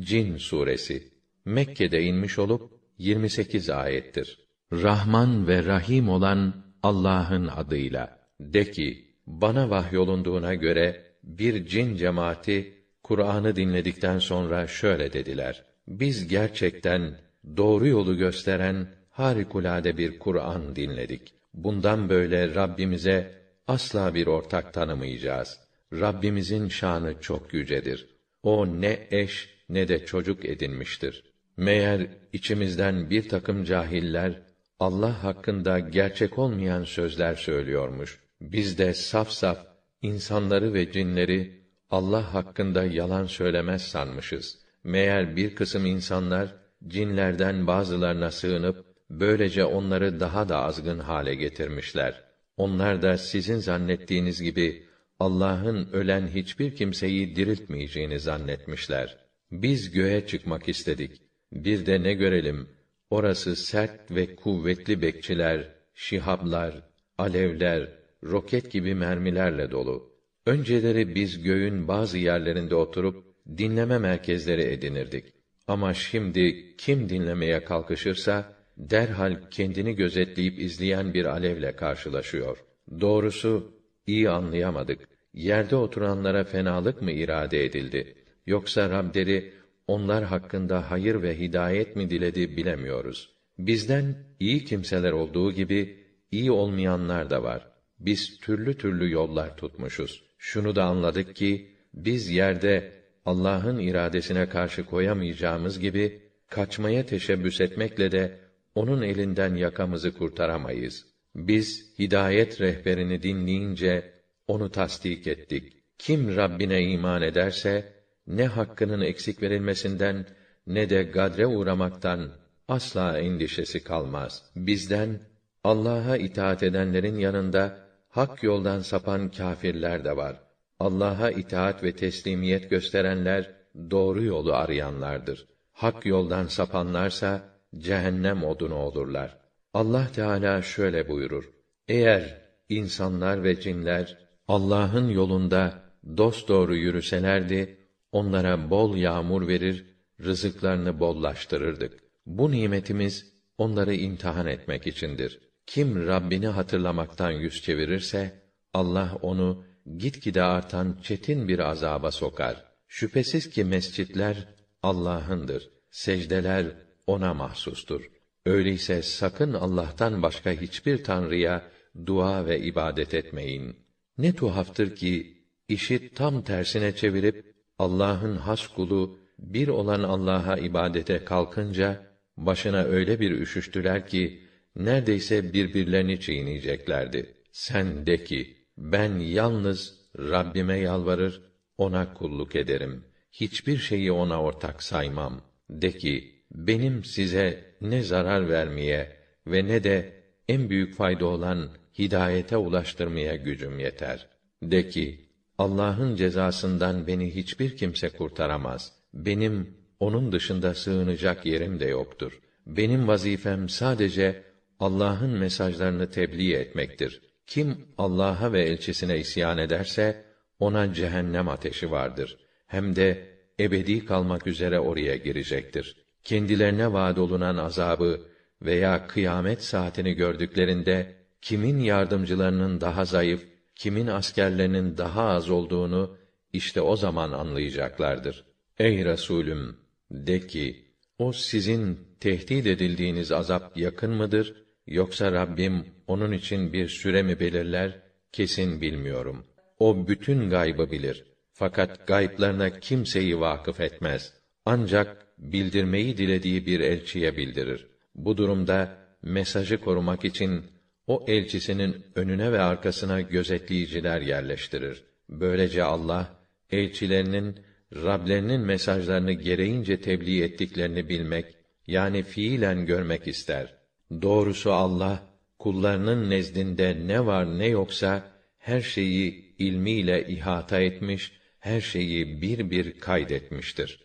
Cin suresi Mekke'de inmiş olup 28 ayettir. Rahman ve Rahim olan Allah'ın adıyla. De ki, bana vahyolunduğuna göre bir cin cemaati Kur'an'ı dinledikten sonra şöyle dediler: Biz gerçekten doğru yolu gösteren harikulade bir Kur'an dinledik. Bundan böyle Rabbimize asla bir ortak tanımayacağız. Rabbimizin şanı çok yücedir. O ne eş ne de çocuk edinmiştir. Meğer içimizden bir takım cahiller Allah hakkında gerçek olmayan sözler söylüyormuş. Biz de saf saf insanları ve cinleri Allah hakkında yalan söylemez sanmışız. Meğer bir kısım insanlar cinlerden bazılarına sığınıp böylece onları daha da azgın hale getirmişler. Onlar da sizin zannettiğiniz gibi Allah'ın ölen hiçbir kimseyi diriltmeyeceğini zannetmişler. Biz göğe çıkmak istedik. Bir de ne görelim? Orası sert ve kuvvetli bekçiler, şihablar, alevler, roket gibi mermilerle dolu. Önceleri biz göğün bazı yerlerinde oturup dinleme merkezleri edinirdik. Ama şimdi kim dinlemeye kalkışırsa derhal kendini gözetleyip izleyen bir alevle karşılaşıyor. Doğrusu iyi anlayamadık. Yerde oturanlara fenalık mı irade edildi? Yoksa Rableri onlar hakkında hayır ve hidayet mi diledi bilemiyoruz. Bizden iyi kimseler olduğu gibi iyi olmayanlar da var. Biz türlü türlü yollar tutmuşuz. Şunu da anladık ki biz yerde Allah'ın iradesine karşı koyamayacağımız gibi kaçmaya teşebbüs etmekle de onun elinden yakamızı kurtaramayız. Biz hidayet rehberini dinleyince onu tasdik ettik. Kim Rabbine iman ederse ne hakkının eksik verilmesinden ne de gadre uğramaktan asla endişesi kalmaz. Bizden Allah'a itaat edenlerin yanında hak yoldan sapan kâfirler de var. Allah'a itaat ve teslimiyet gösterenler doğru yolu arayanlardır. Hak yoldan sapanlarsa cehennem odunu olurlar. Allah Teala şöyle buyurur: Eğer insanlar ve cinler Allah'ın yolunda dost doğru yürüselerdi, onlara bol yağmur verir, rızıklarını bollaştırırdık. Bu nimetimiz onları imtihan etmek içindir. Kim Rabbini hatırlamaktan yüz çevirirse Allah onu gitgide artan çetin bir azaba sokar. Şüphesiz ki mescitler Allah'ındır. Secdeler ona mahsustur. Öyleyse sakın Allah'tan başka hiçbir tanrıya dua ve ibadet etmeyin. Ne tuhaftır ki işi tam tersine çevirip Allah'ın has kulu bir olan Allah'a ibadete kalkınca başına öyle bir üşüştüler ki neredeyse birbirlerini çiğneyeceklerdi. Sen de ki ben yalnız Rabbime yalvarır, ona kulluk ederim. Hiçbir şeyi ona ortak saymam. De ki benim size ne zarar vermeye ve ne de en büyük fayda olan hidayete ulaştırmaya gücüm yeter. De ki Allah'ın cezasından beni hiçbir kimse kurtaramaz. Benim onun dışında sığınacak yerim de yoktur. Benim vazifem sadece Allah'ın mesajlarını tebliğ etmektir. Kim Allah'a ve elçisine isyan ederse ona cehennem ateşi vardır. Hem de ebedi kalmak üzere oraya girecektir. Kendilerine vaad olunan azabı veya kıyamet saatini gördüklerinde kimin yardımcılarının daha zayıf kimin askerlerinin daha az olduğunu işte o zaman anlayacaklardır. Ey Resulüm de ki o sizin tehdit edildiğiniz azap yakın mıdır yoksa Rabbim onun için bir süre mi belirler kesin bilmiyorum. O bütün gaybı bilir. Fakat gayplarına kimseyi vakıf etmez. Ancak bildirmeyi dilediği bir elçiye bildirir. Bu durumda mesajı korumak için o elçisinin önüne ve arkasına gözetleyiciler yerleştirir. Böylece Allah elçilerinin Rablerinin mesajlarını gereğince tebliğ ettiklerini bilmek yani fiilen görmek ister. Doğrusu Allah kullarının nezdinde ne var ne yoksa her şeyi ilmiyle ihata etmiş, her şeyi bir bir kaydetmiştir.